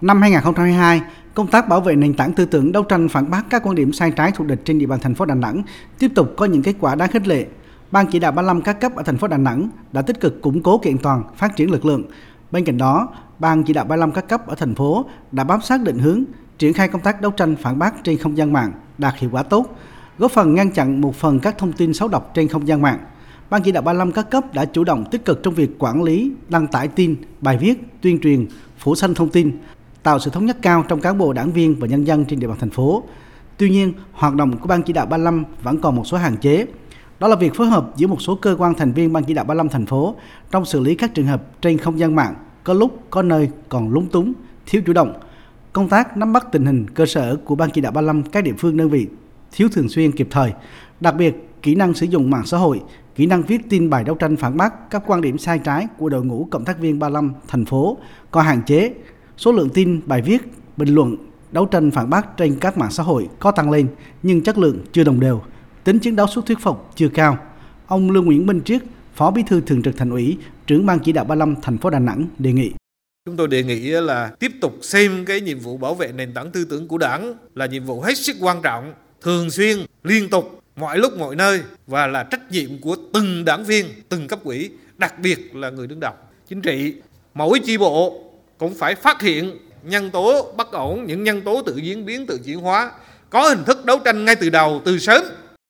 Năm 2022, công tác bảo vệ nền tảng tư tưởng đấu tranh phản bác các quan điểm sai trái thù địch trên địa bàn thành phố Đà Nẵng tiếp tục có những kết quả đáng khích lệ. Ban chỉ đạo 35 các cấp ở thành phố Đà Nẵng đã tích cực củng cố kiện toàn, phát triển lực lượng. Bên cạnh đó, Ban chỉ đạo 35 các cấp ở thành phố đã bám sát định hướng, triển khai công tác đấu tranh phản bác trên không gian mạng đạt hiệu quả tốt, góp phần ngăn chặn một phần các thông tin xấu độc trên không gian mạng. Ban chỉ đạo 35 các cấp đã chủ động tích cực trong việc quản lý, đăng tải tin, bài viết, tuyên truyền, phủ xanh thông tin, tạo sự thống nhất cao trong cán bộ đảng viên và nhân dân trên địa bàn thành phố. Tuy nhiên, hoạt động của Ban chỉ đạo 35 vẫn còn một số hạn chế. Đó là việc phối hợp giữa một số cơ quan thành viên Ban chỉ đạo 35 thành phố trong xử lý các trường hợp trên không gian mạng có lúc có nơi còn lúng túng, thiếu chủ động. Công tác nắm bắt tình hình cơ sở của Ban chỉ đạo 35 các địa phương đơn vị thiếu thường xuyên kịp thời, đặc biệt kỹ năng sử dụng mạng xã hội, kỹ năng viết tin bài đấu tranh phản bác các quan điểm sai trái của đội ngũ cộng tác viên 35 thành phố có hạn chế, số lượng tin, bài viết, bình luận, đấu tranh phản bác trên các mạng xã hội có tăng lên nhưng chất lượng chưa đồng đều, tính chiến đấu xuất thuyết phục chưa cao. Ông Lương Nguyễn Minh Triết, Phó Bí thư Thường trực Thành ủy, trưởng ban chỉ đạo 35 thành phố Đà Nẵng đề nghị Chúng tôi đề nghị là tiếp tục xem cái nhiệm vụ bảo vệ nền tảng tư tưởng của Đảng là nhiệm vụ hết sức quan trọng, thường xuyên, liên tục, mọi lúc mọi nơi và là trách nhiệm của từng đảng viên, từng cấp ủy đặc biệt là người đứng đầu chính trị. Mỗi chi bộ cũng phải phát hiện nhân tố bất ổn, những nhân tố tự diễn biến, tự chuyển hóa, có hình thức đấu tranh ngay từ đầu, từ sớm.